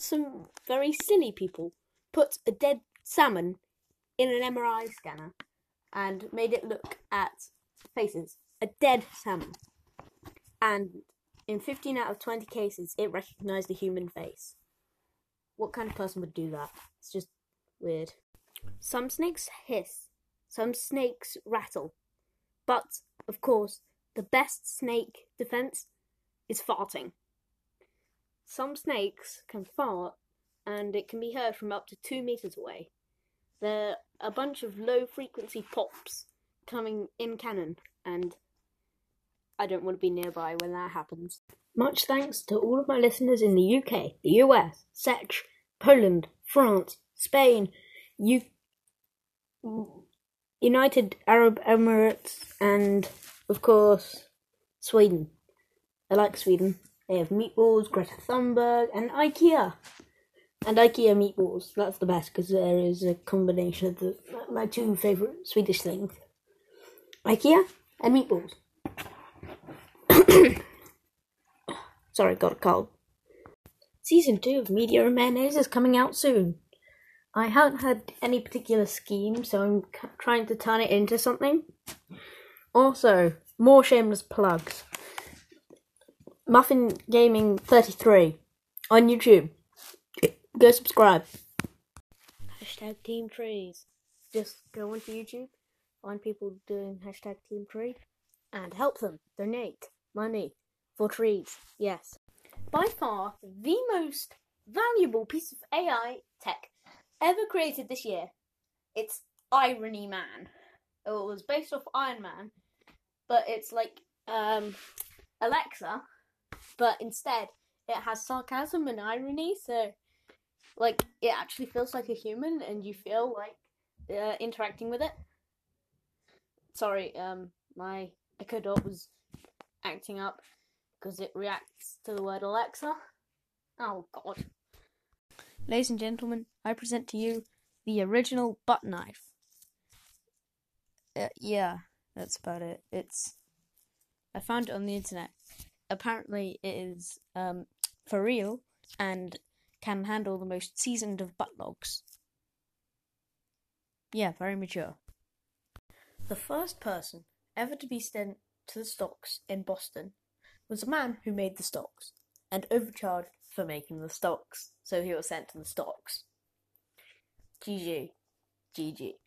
some very silly people put a dead salmon in an MRI scanner and made it look at faces. A dead salmon. And in 15 out of 20 cases, it recognized a human face. What kind of person would do that? It's just weird. Some snakes hiss, some snakes rattle. But, of course, the best snake defense is farting. Some snakes can fart and it can be heard from up to two meters away. There are a bunch of low frequency pops coming in cannon, and I don't want to be nearby when that happens. Much thanks to all of my listeners in the UK, the US, Czech, Poland, France, Spain, U- United Arab Emirates, and of course, Sweden. I like Sweden. They have meatballs, Greta Thunberg, and IKEA. And IKEA meatballs. That's the best because there is a combination of the, my two favourite Swedish things IKEA and meatballs. Sorry, got a cold. Season 2 of Media and Mayonnaise is coming out soon. I haven't had any particular scheme, so I'm trying to turn it into something. Also, more shameless plugs. Muffin Gaming 33 on YouTube. Go subscribe. Hashtag Team Trees. Just go onto YouTube, find people doing hashtag Team Tree, and help them. Donate money for trees. Yes. By far, the most valuable piece of AI tech ever created this year. It's Irony Man. It was based off Iron Man, but it's like um, Alexa, but instead it has sarcasm and irony, so like it actually feels like a human, and you feel like uh, interacting with it. Sorry, um, my Echo Dot was acting up because it reacts to the word Alexa. Oh God. Ladies and gentlemen, I present to you the original butt knife. Uh, yeah, that's about it. It's I found it on the internet. Apparently, it is um, for real and can handle the most seasoned of butt logs. Yeah, very mature. The first person ever to be sent to the stocks in Boston was a man who made the stocks and overcharged for making the stocks, so he was sent to the stocks. GG. GG.